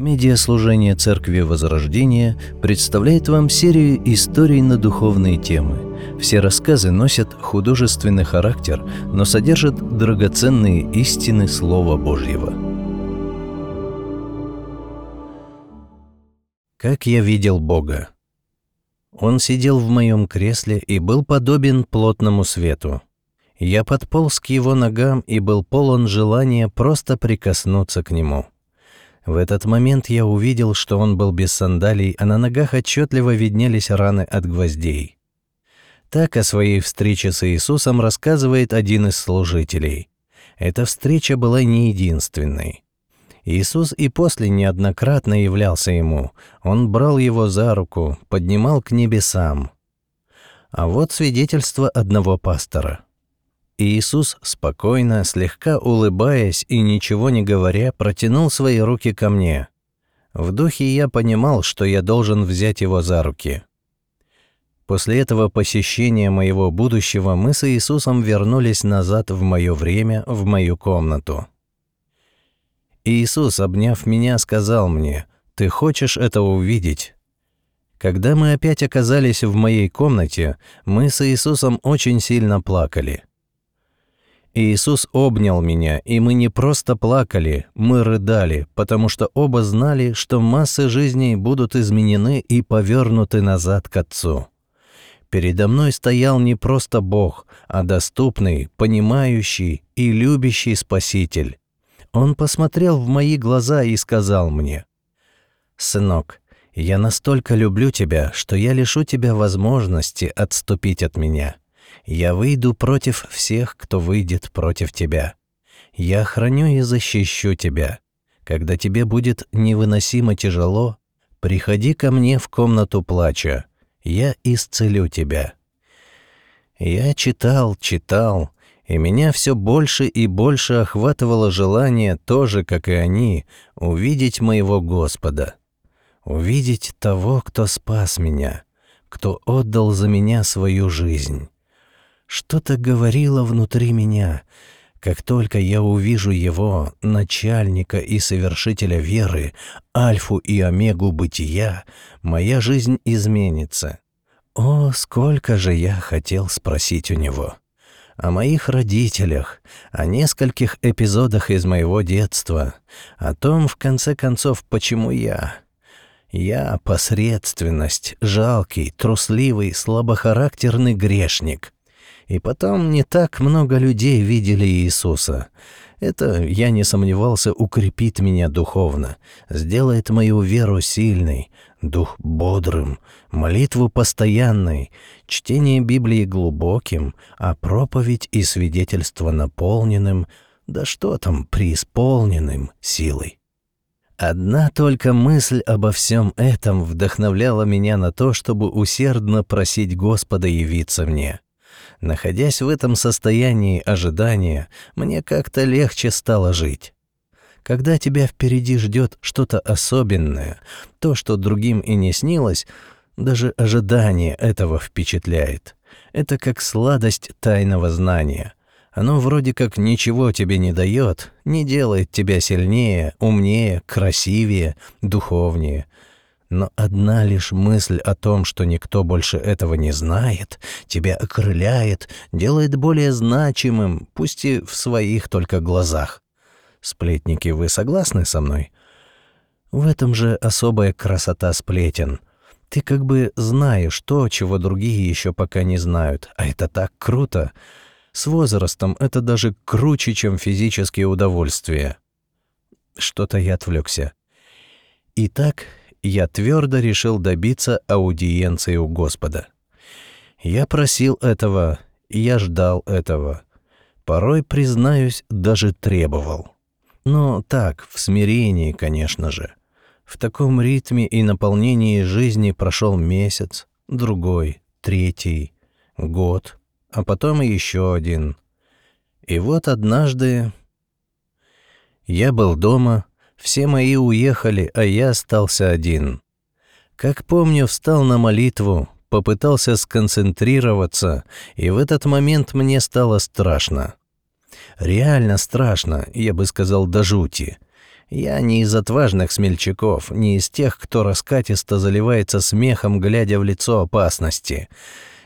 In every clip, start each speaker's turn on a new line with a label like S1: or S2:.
S1: Медиаслужение Церкви Возрождения представляет вам серию историй на духовные темы. Все рассказы носят художественный характер, но содержат драгоценные истины Слова Божьего. Как я видел Бога. Он сидел в моем кресле и был подобен плотному свету. Я подполз к его ногам и был полон желания просто прикоснуться к нему. В этот момент я увидел, что он был без сандалий, а на ногах отчетливо виднелись раны от гвоздей. Так о своей встрече с Иисусом рассказывает один из служителей. Эта встреча была не единственной. Иисус и после неоднократно являлся ему. Он брал его за руку, поднимал к небесам. А вот свидетельство одного пастора – Иисус, спокойно, слегка улыбаясь и ничего не говоря, протянул свои руки ко мне. В духе я понимал, что я должен взять его за руки. После этого посещения моего будущего мы с Иисусом вернулись назад в мое время, в мою комнату. Иисус, обняв меня, сказал мне, «Ты хочешь это увидеть?» Когда мы опять оказались в моей комнате, мы с Иисусом очень сильно плакали – Иисус обнял меня, и мы не просто плакали, мы рыдали, потому что оба знали, что массы жизней будут изменены и повернуты назад к Отцу. Передо мной стоял не просто Бог, а доступный, понимающий и любящий Спаситель. Он посмотрел в мои глаза и сказал мне, «Сынок, я настолько люблю тебя, что я лишу тебя возможности отступить от меня. Я выйду против всех, кто выйдет против тебя. Я храню и защищу тебя. Когда тебе будет невыносимо тяжело, приходи ко мне в комнату плача. Я исцелю тебя». Я читал, читал, и меня все больше и больше охватывало желание, тоже, как и они, увидеть моего Господа. Увидеть того, кто спас меня, кто отдал за меня свою жизнь. Что-то говорило внутри меня. Как только я увижу его, начальника и совершителя веры, альфу и омегу бытия, моя жизнь изменится. О, сколько же я хотел спросить у него о моих родителях, о нескольких эпизодах из моего детства, о том, в конце концов, почему я. Я посредственность, жалкий, трусливый, слабохарактерный грешник. И потом не так много людей видели Иисуса. Это, я не сомневался, укрепит меня духовно, сделает мою веру сильной, дух бодрым, молитву постоянной, чтение Библии глубоким, а проповедь и свидетельство наполненным, да что там, преисполненным силой. Одна только мысль обо всем этом вдохновляла меня на то, чтобы усердно просить Господа явиться мне. Находясь в этом состоянии ожидания, мне как-то легче стало жить. Когда тебя впереди ждет что-то особенное, то, что другим и не снилось, даже ожидание этого впечатляет. Это как сладость тайного знания. Оно вроде как ничего тебе не дает, не делает тебя сильнее, умнее, красивее, духовнее — но одна лишь мысль о том, что никто больше этого не знает, тебя окрыляет, делает более значимым, пусть и в своих только глазах. Сплетники, вы согласны со мной? В этом же особая красота сплетен. Ты как бы знаешь то, чего другие еще пока не знают, а это так круто. С возрастом это даже круче, чем физические удовольствия. Что-то я отвлекся. Итак, я твердо решил добиться аудиенции у Господа. Я просил этого, я ждал этого. Порой, признаюсь, даже требовал. Но так, в смирении, конечно же. В таком ритме и наполнении жизни прошел месяц, другой, третий, год, а потом и еще один. И вот однажды я был дома, все мои уехали, а я остался один. Как помню, встал на молитву, попытался сконцентрироваться, и в этот момент мне стало страшно. Реально страшно, я бы сказал, до жути. Я не из отважных смельчаков, не из тех, кто раскатисто заливается смехом, глядя в лицо опасности.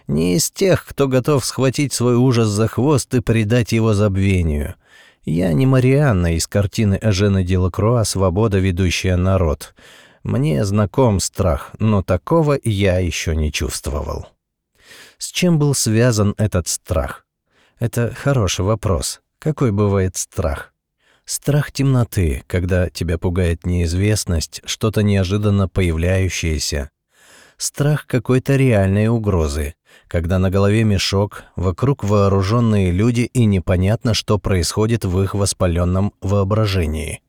S1: Не из тех, кто готов схватить свой ужас за хвост и предать его забвению. Я не Марианна из картины Эжена Делакруа «Свобода, ведущая народ». Мне знаком страх, но такого я еще не чувствовал. С чем был связан этот страх? Это хороший вопрос. Какой бывает страх? Страх темноты, когда тебя пугает неизвестность, что-то неожиданно появляющееся. Страх какой-то реальной угрозы, когда на голове мешок, вокруг вооруженные люди и непонятно, что происходит в их воспаленном воображении.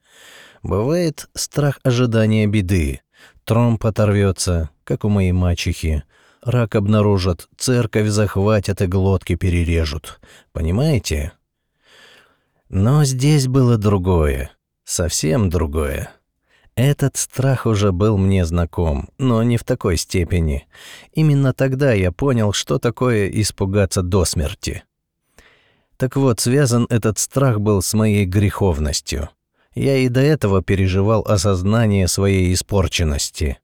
S1: Бывает страх ожидания беды. Тромб оторвется, как у моей мачехи. Рак обнаружат, церковь захватят и глотки перережут. Понимаете? Но здесь было другое, совсем другое. Этот страх уже был мне знаком, но не в такой степени. Именно тогда я понял, что такое испугаться до смерти. Так вот, связан этот страх был с моей греховностью. Я и до этого переживал осознание своей испорченности.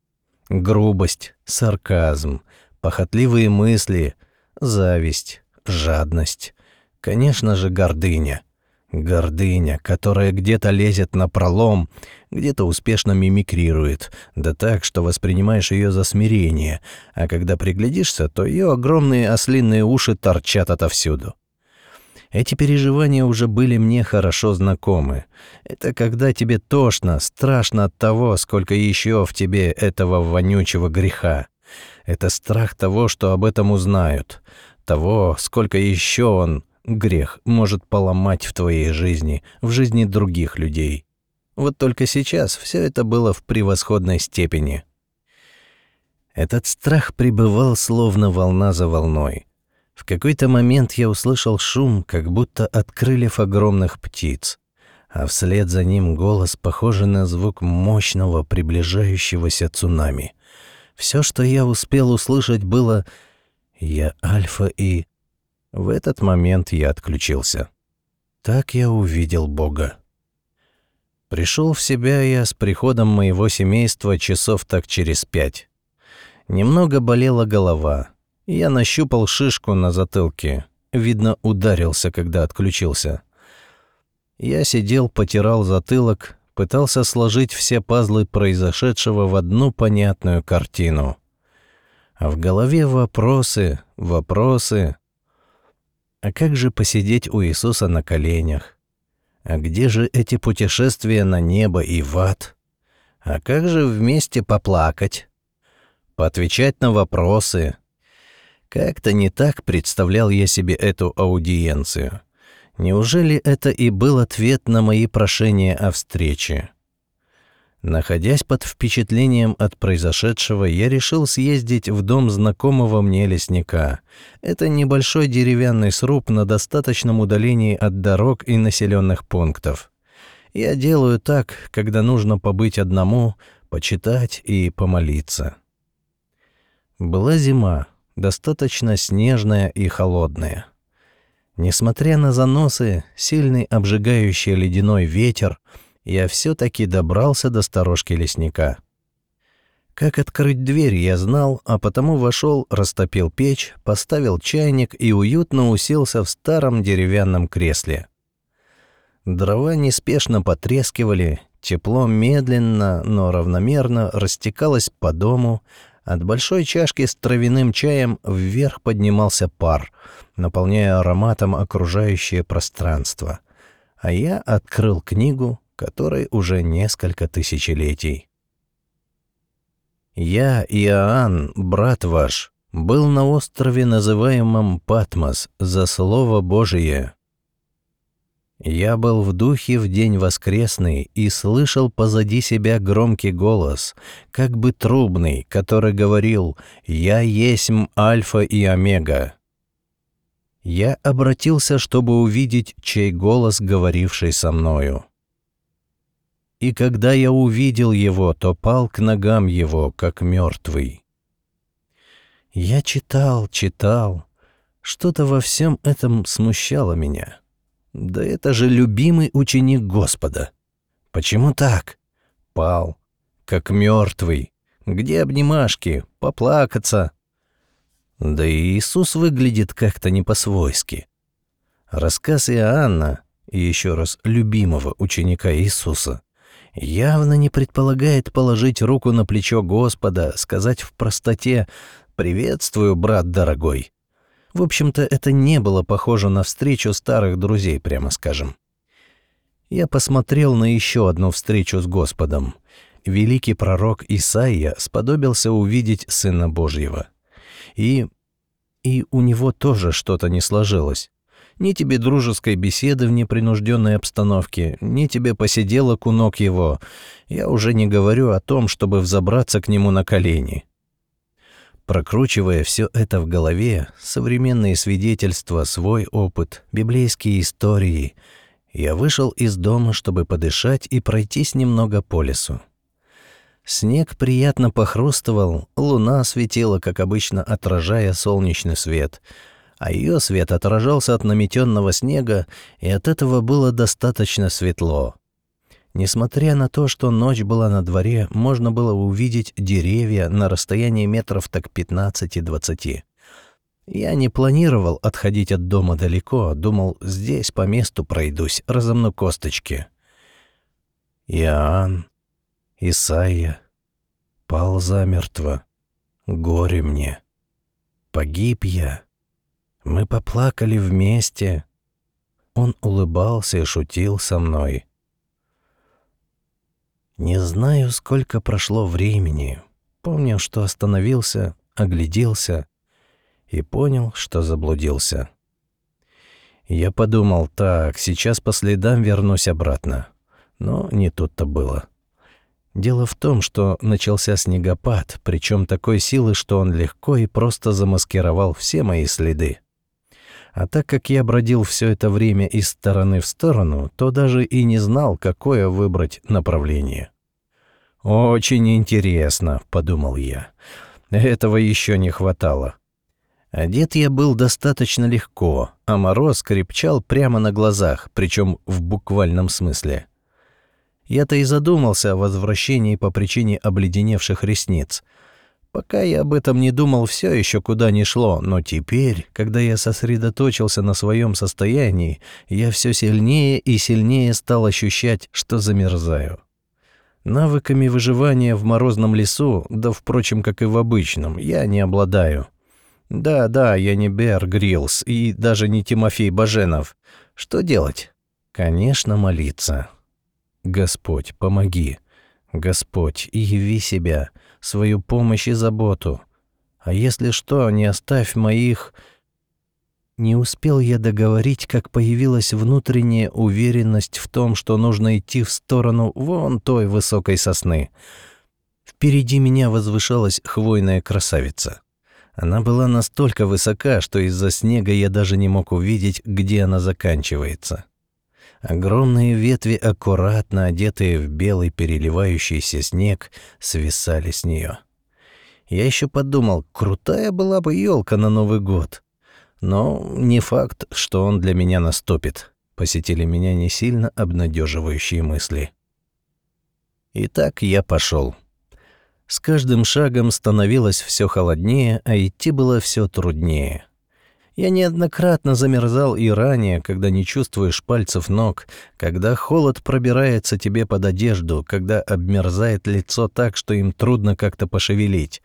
S1: Грубость, сарказм, похотливые мысли, зависть, жадность, конечно же, гордыня — Гордыня, которая где-то лезет на пролом, где-то успешно мимикрирует, да так, что воспринимаешь ее за смирение, а когда приглядишься, то ее огромные ослиные уши торчат отовсюду. Эти переживания уже были мне хорошо знакомы. Это когда тебе тошно, страшно от того, сколько еще в тебе этого вонючего греха. Это страх того, что об этом узнают, того, сколько еще он грех может поломать в твоей жизни, в жизни других людей. Вот только сейчас все это было в превосходной степени. Этот страх пребывал словно волна за волной. В какой-то момент я услышал шум, как будто от крыльев огромных птиц, а вслед за ним голос, похожий на звук мощного приближающегося цунами. Все, что я успел услышать, было «Я Альфа и в этот момент я отключился. Так я увидел Бога. Пришел в себя я с приходом моего семейства часов так через пять. Немного болела голова. Я нащупал шишку на затылке. Видно, ударился, когда отключился. Я сидел, потирал затылок, пытался сложить все пазлы произошедшего в одну понятную картину. А в голове вопросы, вопросы, а как же посидеть у Иисуса на коленях? А где же эти путешествия на небо и в ад? А как же вместе поплакать? Поотвечать на вопросы? Как-то не так представлял я себе эту аудиенцию. Неужели это и был ответ на мои прошения о встрече? Находясь под впечатлением от произошедшего, я решил съездить в дом знакомого мне лесника. Это небольшой деревянный сруб на достаточном удалении от дорог и населенных пунктов. Я делаю так, когда нужно побыть одному, почитать и помолиться. Была зима, достаточно снежная и холодная. Несмотря на заносы, сильный обжигающий ледяной ветер — я все-таки добрался до сторожки лесника. Как открыть дверь, я знал, а потому вошел, растопил печь, поставил чайник и уютно уселся в старом деревянном кресле. Дрова неспешно потрескивали, тепло медленно, но равномерно растекалось по дому, от большой чашки с травяным чаем вверх поднимался пар, наполняя ароматом окружающее пространство. А я открыл книгу, которой уже несколько тысячелетий. Я, Иоанн, брат ваш, был на острове, называемом Патмос, за Слово Божие. Я был в духе в день воскресный и слышал позади себя громкий голос, как бы трубный, который говорил «Я есмь Альфа и Омега». Я обратился, чтобы увидеть, чей голос, говоривший со мною и когда я увидел его, то пал к ногам его, как мертвый. Я читал, читал. Что-то во всем этом смущало меня. Да это же любимый ученик Господа. Почему так? Пал, как мертвый. Где обнимашки? Поплакаться. Да и Иисус выглядит как-то не по-свойски. Рассказ Иоанна, еще раз любимого ученика Иисуса, явно не предполагает положить руку на плечо Господа, сказать в простоте «Приветствую, брат дорогой». В общем-то, это не было похоже на встречу старых друзей, прямо скажем. Я посмотрел на еще одну встречу с Господом. Великий пророк Исаия сподобился увидеть Сына Божьего. И... и у него тоже что-то не сложилось. Ни тебе дружеской беседы в непринужденной обстановке, ни тебе посиделок у ног его. Я уже не говорю о том, чтобы взобраться к нему на колени. Прокручивая все это в голове, современные свидетельства, свой опыт, библейские истории, я вышел из дома, чтобы подышать и пройтись немного по лесу. Снег приятно похрустывал, луна светила, как обычно, отражая солнечный свет — а ее свет отражался от наметенного снега, и от этого было достаточно светло. Несмотря на то, что ночь была на дворе, можно было увидеть деревья на расстоянии метров так 15-20. Я не планировал отходить от дома далеко, думал, здесь по месту пройдусь, разомну косточки. Иоанн, Исаия, пал замертво. Горе мне. Погиб я. Мы поплакали вместе. Он улыбался и шутил со мной. Не знаю, сколько прошло времени. Помню, что остановился, огляделся и понял, что заблудился. Я подумал, так, сейчас по следам вернусь обратно. Но не тут-то было. Дело в том, что начался снегопад, причем такой силы, что он легко и просто замаскировал все мои следы. А так как я бродил все это время из стороны в сторону, то даже и не знал, какое выбрать направление. «Очень интересно», — подумал я. «Этого еще не хватало». Одет я был достаточно легко, а мороз крепчал прямо на глазах, причем в буквальном смысле. Я-то и задумался о возвращении по причине обледеневших ресниц — Пока я об этом не думал, все еще куда ни шло, но теперь, когда я сосредоточился на своем состоянии, я все сильнее и сильнее стал ощущать, что замерзаю. Навыками выживания в морозном лесу, да, впрочем, как и в обычном, я не обладаю. Да-да, я не Бер Гриллс и даже не Тимофей Баженов. Что делать? Конечно, молиться. Господь, помоги. Господь, яви себя свою помощь и заботу. А если что, не оставь моих...» Не успел я договорить, как появилась внутренняя уверенность в том, что нужно идти в сторону вон той высокой сосны. Впереди меня возвышалась хвойная красавица. Она была настолько высока, что из-за снега я даже не мог увидеть, где она заканчивается. Огромные ветви, аккуратно одетые в белый переливающийся снег, свисали с нее. Я еще подумал, крутая была бы елка на Новый год. Но не факт, что он для меня наступит. Посетили меня не сильно обнадеживающие мысли. Итак, я пошел. С каждым шагом становилось все холоднее, а идти было все труднее. Я неоднократно замерзал и ранее, когда не чувствуешь пальцев ног, когда холод пробирается тебе под одежду, когда обмерзает лицо так, что им трудно как-то пошевелить.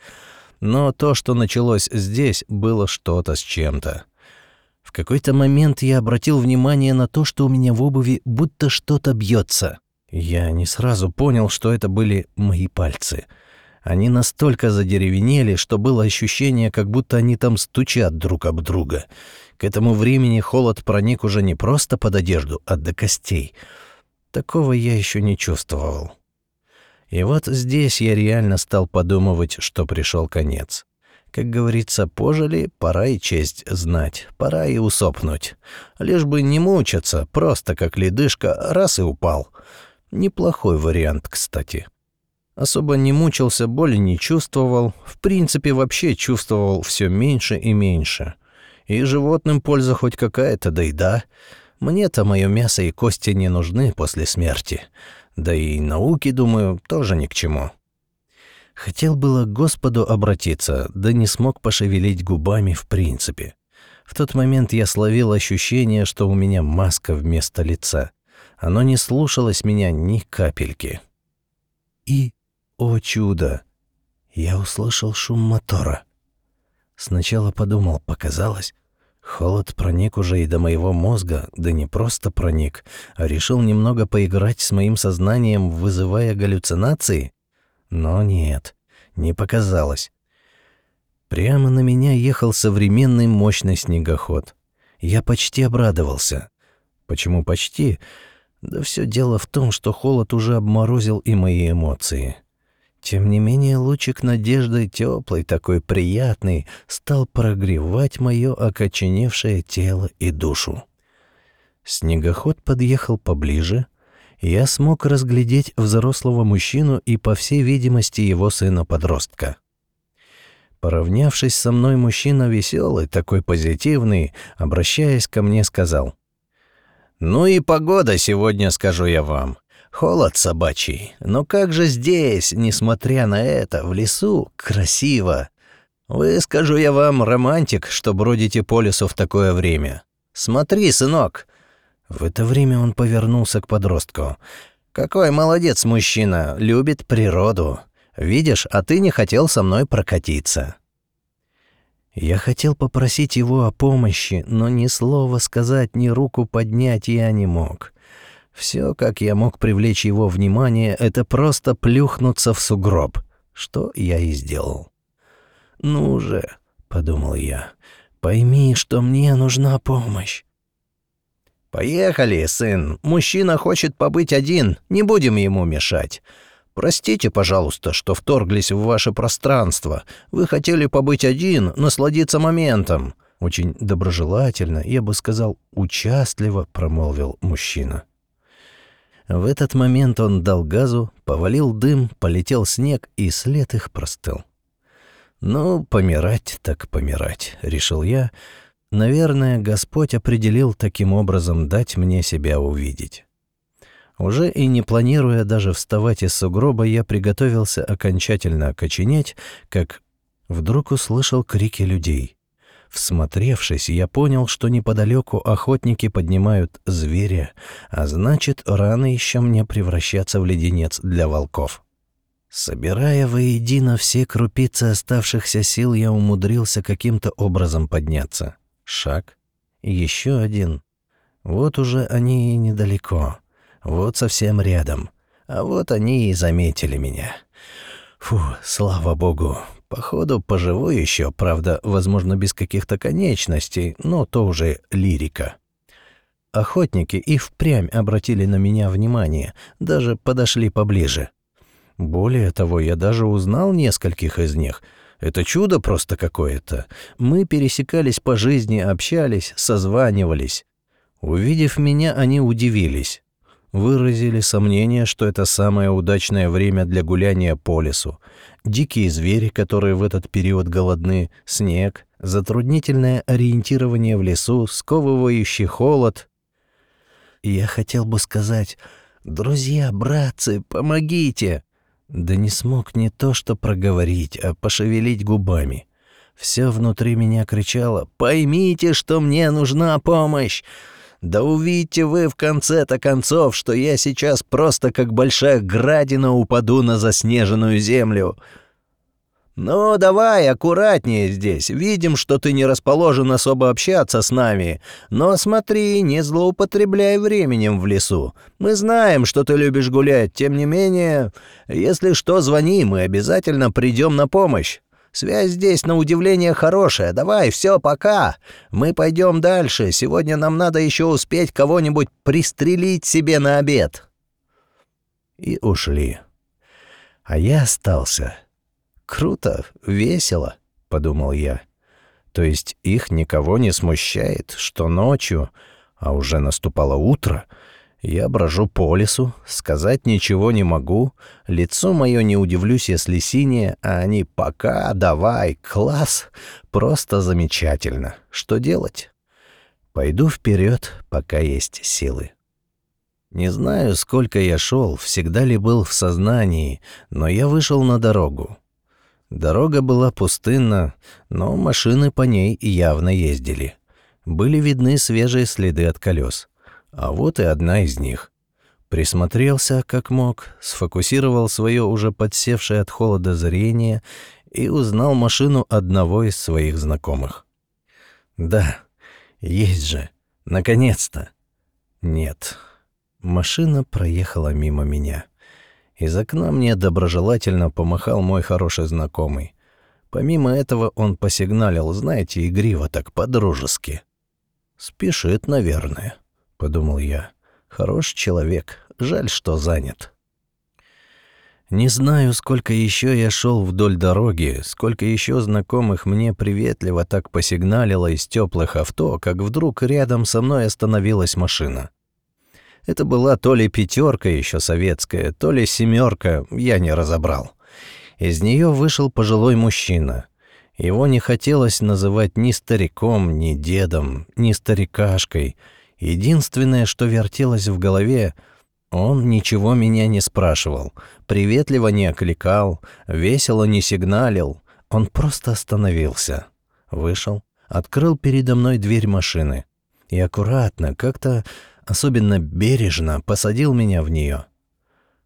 S1: Но то, что началось здесь, было что-то с чем-то. В какой-то момент я обратил внимание на то, что у меня в обуви будто что-то бьется. Я не сразу понял, что это были мои пальцы — они настолько задеревенели, что было ощущение, как будто они там стучат друг об друга. К этому времени холод проник уже не просто под одежду, а до костей. Такого я еще не чувствовал. И вот здесь я реально стал подумывать, что пришел конец. Как говорится, пожили, пора и честь знать, пора и усопнуть. Лишь бы не мучаться, просто как ледышка, раз и упал. Неплохой вариант, кстати. Особо не мучился, боли не чувствовал, в принципе вообще чувствовал все меньше и меньше. И животным польза хоть какая-то, да и да. Мне-то мое мясо и кости не нужны после смерти. Да и науки, думаю, тоже ни к чему. Хотел было к Господу обратиться, да не смог пошевелить губами в принципе. В тот момент я словил ощущение, что у меня маска вместо лица. Оно не слушалось меня ни капельки. И, о чудо, я услышал шум мотора. Сначала подумал, показалось. Холод проник уже и до моего мозга, да не просто проник, а решил немного поиграть с моим сознанием, вызывая галлюцинации. Но нет, не показалось. Прямо на меня ехал современный мощный снегоход. Я почти обрадовался. Почему почти? Да все дело в том, что холод уже обморозил и мои эмоции. Тем не менее, лучик надежды, теплый, такой приятный, стал прогревать мое окоченевшее тело и душу. Снегоход подъехал поближе. Я смог разглядеть взрослого мужчину и, по всей видимости, его сына-подростка. Поравнявшись со мной, мужчина веселый, такой позитивный, обращаясь ко мне, сказал. «Ну и погода сегодня, скажу я вам. Холод собачий. Но как же здесь, несмотря на это, в лесу, красиво. Вы, скажу я вам, романтик, что бродите по лесу в такое время. Смотри, сынок». В это время он повернулся к подростку. «Какой молодец мужчина, любит природу. Видишь, а ты не хотел со мной прокатиться». Я хотел попросить его о помощи, но ни слова сказать, ни руку поднять я не мог. Все, как я мог привлечь его внимание, это просто плюхнуться в сугроб, что я и сделал. «Ну же», — подумал я, — «пойми, что мне нужна помощь». «Поехали, сын. Мужчина хочет побыть один, не будем ему мешать. Простите, пожалуйста, что вторглись в ваше пространство. Вы хотели побыть один, насладиться моментом. Очень доброжелательно, я бы сказал, участливо промолвил мужчина. В этот момент он дал газу, повалил дым, полетел снег, и след их простыл. «Ну, помирать так помирать», — решил я. «Наверное, Господь определил таким образом дать мне себя увидеть». Уже и не планируя даже вставать из сугроба, я приготовился окончательно окоченеть, как вдруг услышал крики людей. Всмотревшись, я понял, что неподалеку охотники поднимают зверя, а значит, рано еще мне превращаться в леденец для волков. Собирая воедино все крупицы оставшихся сил, я умудрился каким-то образом подняться. Шаг. Еще один. Вот уже они и недалеко. Вот совсем рядом. А вот они и заметили меня. Фу, слава богу. Походу, поживу еще, правда, возможно, без каких-то конечностей, но то уже лирика. Охотники и впрямь обратили на меня внимание, даже подошли поближе. Более того, я даже узнал нескольких из них. Это чудо просто какое-то. Мы пересекались по жизни, общались, созванивались. Увидев меня, они удивились выразили сомнение, что это самое удачное время для гуляния по лесу. Дикие звери, которые в этот период голодны, снег, затруднительное ориентирование в лесу, сковывающий холод. я хотел бы сказать «Друзья, братцы, помогите!» Да не смог не то что проговорить, а пошевелить губами. Все внутри меня кричало «Поймите, что мне нужна помощь!» Да увидите вы в конце-то концов, что я сейчас просто как большая градина упаду на заснеженную землю. Ну, давай, аккуратнее здесь. Видим, что ты не расположен особо общаться с нами. Но смотри, не злоупотребляй временем в лесу. Мы знаем, что ты любишь гулять. Тем не менее, если что, звони, мы обязательно придем на помощь. Связь здесь, на удивление, хорошая. Давай, все, пока. Мы пойдем дальше. Сегодня нам надо еще успеть кого-нибудь пристрелить себе на обед». И ушли. А я остался. «Круто, весело», — подумал я. То есть их никого не смущает, что ночью, а уже наступало утро — я брожу по лесу, сказать ничего не могу, лицо мое не удивлюсь, если синее, а они «пока», «давай», «класс», просто замечательно. Что делать? Пойду вперед, пока есть силы. Не знаю, сколько я шел, всегда ли был в сознании, но я вышел на дорогу. Дорога была пустынна, но машины по ней явно ездили. Были видны свежие следы от колес. А вот и одна из них. Присмотрелся, как мог, сфокусировал свое уже подсевшее от холода зрение и узнал машину одного из своих знакомых. Да, есть же, наконец-то. Нет, машина проехала мимо меня. Из окна мне доброжелательно помахал мой хороший знакомый. Помимо этого он посигналил, знаете, игриво так, по-дружески. «Спешит, наверное», — подумал я. «Хороший человек, жаль, что занят». Не знаю, сколько еще я шел вдоль дороги, сколько еще знакомых мне приветливо так посигналило из теплых авто, как вдруг рядом со мной остановилась машина. Это была то ли пятерка еще советская, то ли семерка, я не разобрал. Из нее вышел пожилой мужчина. Его не хотелось называть ни стариком, ни дедом, ни старикашкой. Единственное, что вертелось в голове, он ничего меня не спрашивал, приветливо не окликал, весело не сигналил. Он просто остановился. Вышел, открыл передо мной дверь машины и аккуратно, как-то особенно бережно посадил меня в нее.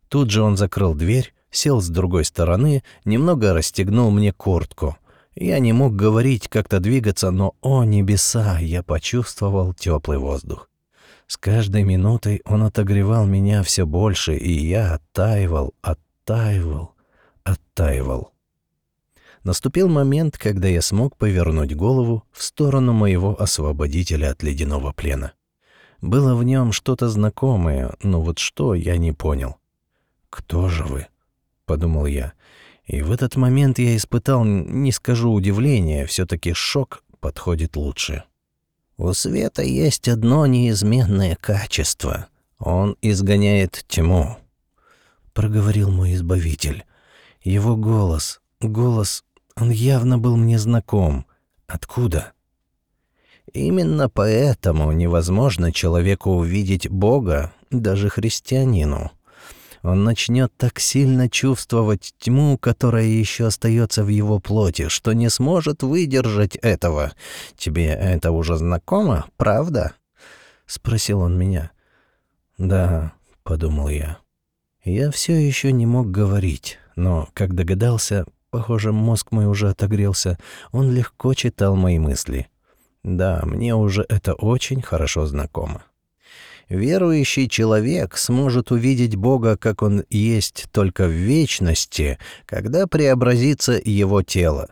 S1: Тут же он закрыл дверь, сел с другой стороны, немного расстегнул мне куртку. Я не мог говорить, как-то двигаться, но, о небеса, я почувствовал теплый воздух. С каждой минутой он отогревал меня все больше, и я оттаивал, оттаивал, оттаивал. Наступил момент, когда я смог повернуть голову в сторону моего освободителя от ледяного плена. Было в нем что-то знакомое, но вот что, я не понял. «Кто же вы?» — подумал я. И в этот момент я испытал, не скажу удивление, все таки шок подходит лучше. У света есть одно неизменное качество. Он изгоняет тьму, — проговорил мой избавитель. Его голос, голос, он явно был мне знаком. Откуда? Именно поэтому невозможно человеку увидеть Бога, даже христианину. Он начнет так сильно чувствовать тьму, которая еще остается в его плоти, что не сможет выдержать этого. Тебе это уже знакомо, правда? спросил он меня. Да, подумал я. Я все еще не мог говорить, но, как догадался, похоже, мозг мой уже отогрелся, он легко читал мои мысли. Да, мне уже это очень хорошо знакомо. Верующий человек сможет увидеть Бога, как Он есть, только в вечности, когда преобразится его тело.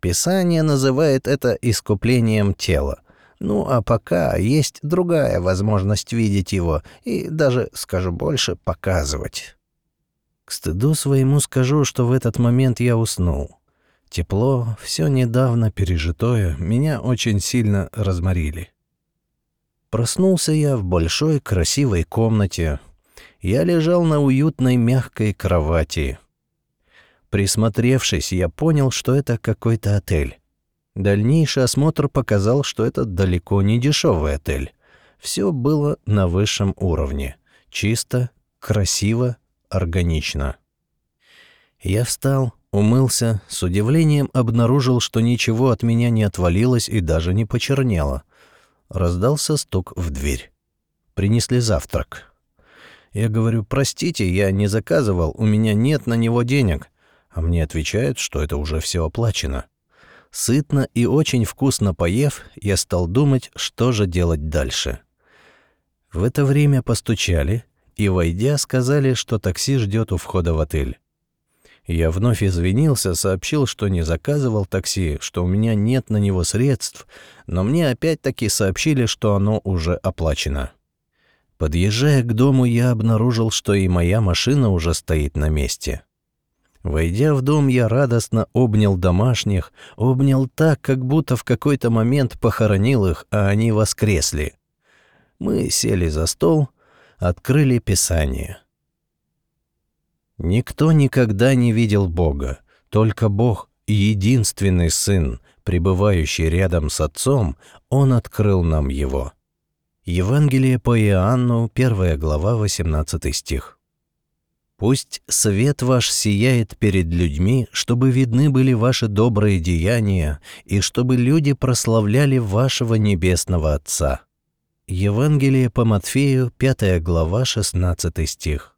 S1: Писание называет это искуплением тела. Ну а пока есть другая возможность видеть его и даже, скажу больше, показывать. К стыду своему скажу, что в этот момент я уснул. Тепло, все недавно пережитое, меня очень сильно разморили. Проснулся я в большой красивой комнате. Я лежал на уютной мягкой кровати. Присмотревшись, я понял, что это какой-то отель. Дальнейший осмотр показал, что это далеко не дешевый отель. Все было на высшем уровне. Чисто, красиво, органично. Я встал, Умылся, с удивлением обнаружил, что ничего от меня не отвалилось и даже не почернело. Раздался стук в дверь. Принесли завтрак. Я говорю, простите, я не заказывал, у меня нет на него денег. А мне отвечают, что это уже все оплачено. Сытно и очень вкусно поев, я стал думать, что же делать дальше. В это время постучали и, войдя, сказали, что такси ждет у входа в отель. Я вновь извинился, сообщил, что не заказывал такси, что у меня нет на него средств, но мне опять-таки сообщили, что оно уже оплачено. Подъезжая к дому, я обнаружил, что и моя машина уже стоит на месте. Войдя в дом, я радостно обнял домашних, обнял так, как будто в какой-то момент похоронил их, а они воскресли. Мы сели за стол, открыли Писание. Никто никогда не видел Бога, только Бог и единственный Сын, пребывающий рядом с Отцом, Он открыл нам Его. Евангелие по Иоанну, 1 глава, 18 стих. Пусть свет ваш сияет перед людьми, чтобы видны были ваши добрые деяния, и чтобы люди прославляли вашего небесного Отца. Евангелие по Матфею, 5 глава, 16 стих.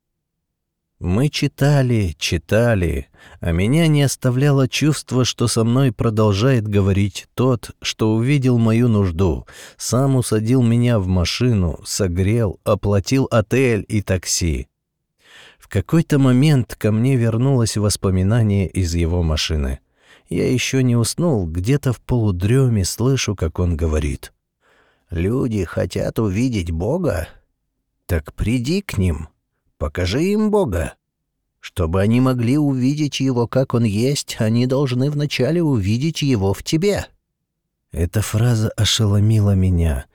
S1: Мы читали, читали, а меня не оставляло чувство, что со мной продолжает говорить тот, что увидел мою нужду, сам усадил меня в машину, согрел, оплатил отель и такси. В какой-то момент ко мне вернулось воспоминание из его машины. Я еще не уснул, где-то в полудреме слышу, как он говорит. «Люди хотят увидеть Бога? Так приди к ним». Покажи им Бога. Чтобы они могли увидеть Его, как Он есть, они должны вначале увидеть Его в тебе». Эта фраза ошеломила меня.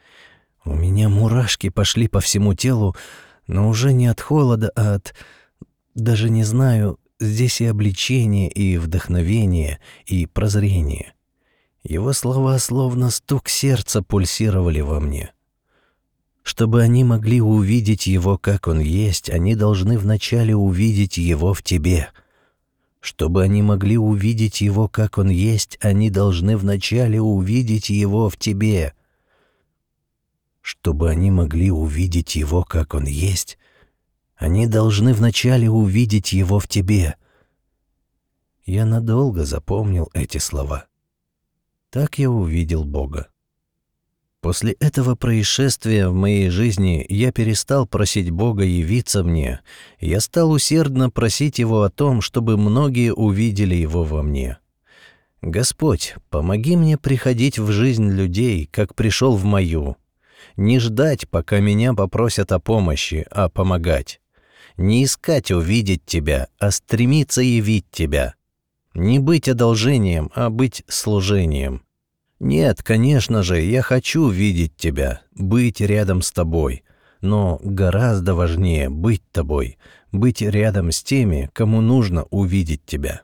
S1: У меня мурашки пошли по всему телу, но уже не от холода, а от... Даже не знаю, здесь и обличение, и вдохновение, и прозрение. Его слова словно стук сердца пульсировали во мне. Чтобы они могли увидеть его, как он есть, они должны вначале увидеть его в тебе. Чтобы они могли увидеть его, как он есть, они должны вначале увидеть его в тебе. Чтобы они могли увидеть его, как он есть, они должны вначале увидеть его в тебе. Я надолго запомнил эти слова. Так я увидел Бога. После этого происшествия в моей жизни я перестал просить Бога явиться мне. Я стал усердно просить Его о том, чтобы многие увидели Его во мне. Господь, помоги мне приходить в жизнь людей, как пришел в мою. Не ждать, пока меня попросят о помощи, а помогать. Не искать увидеть Тебя, а стремиться явить Тебя. Не быть одолжением, а быть служением. Нет, конечно же, я хочу видеть тебя, быть рядом с тобой. Но гораздо важнее быть тобой, быть рядом с теми, кому нужно увидеть тебя.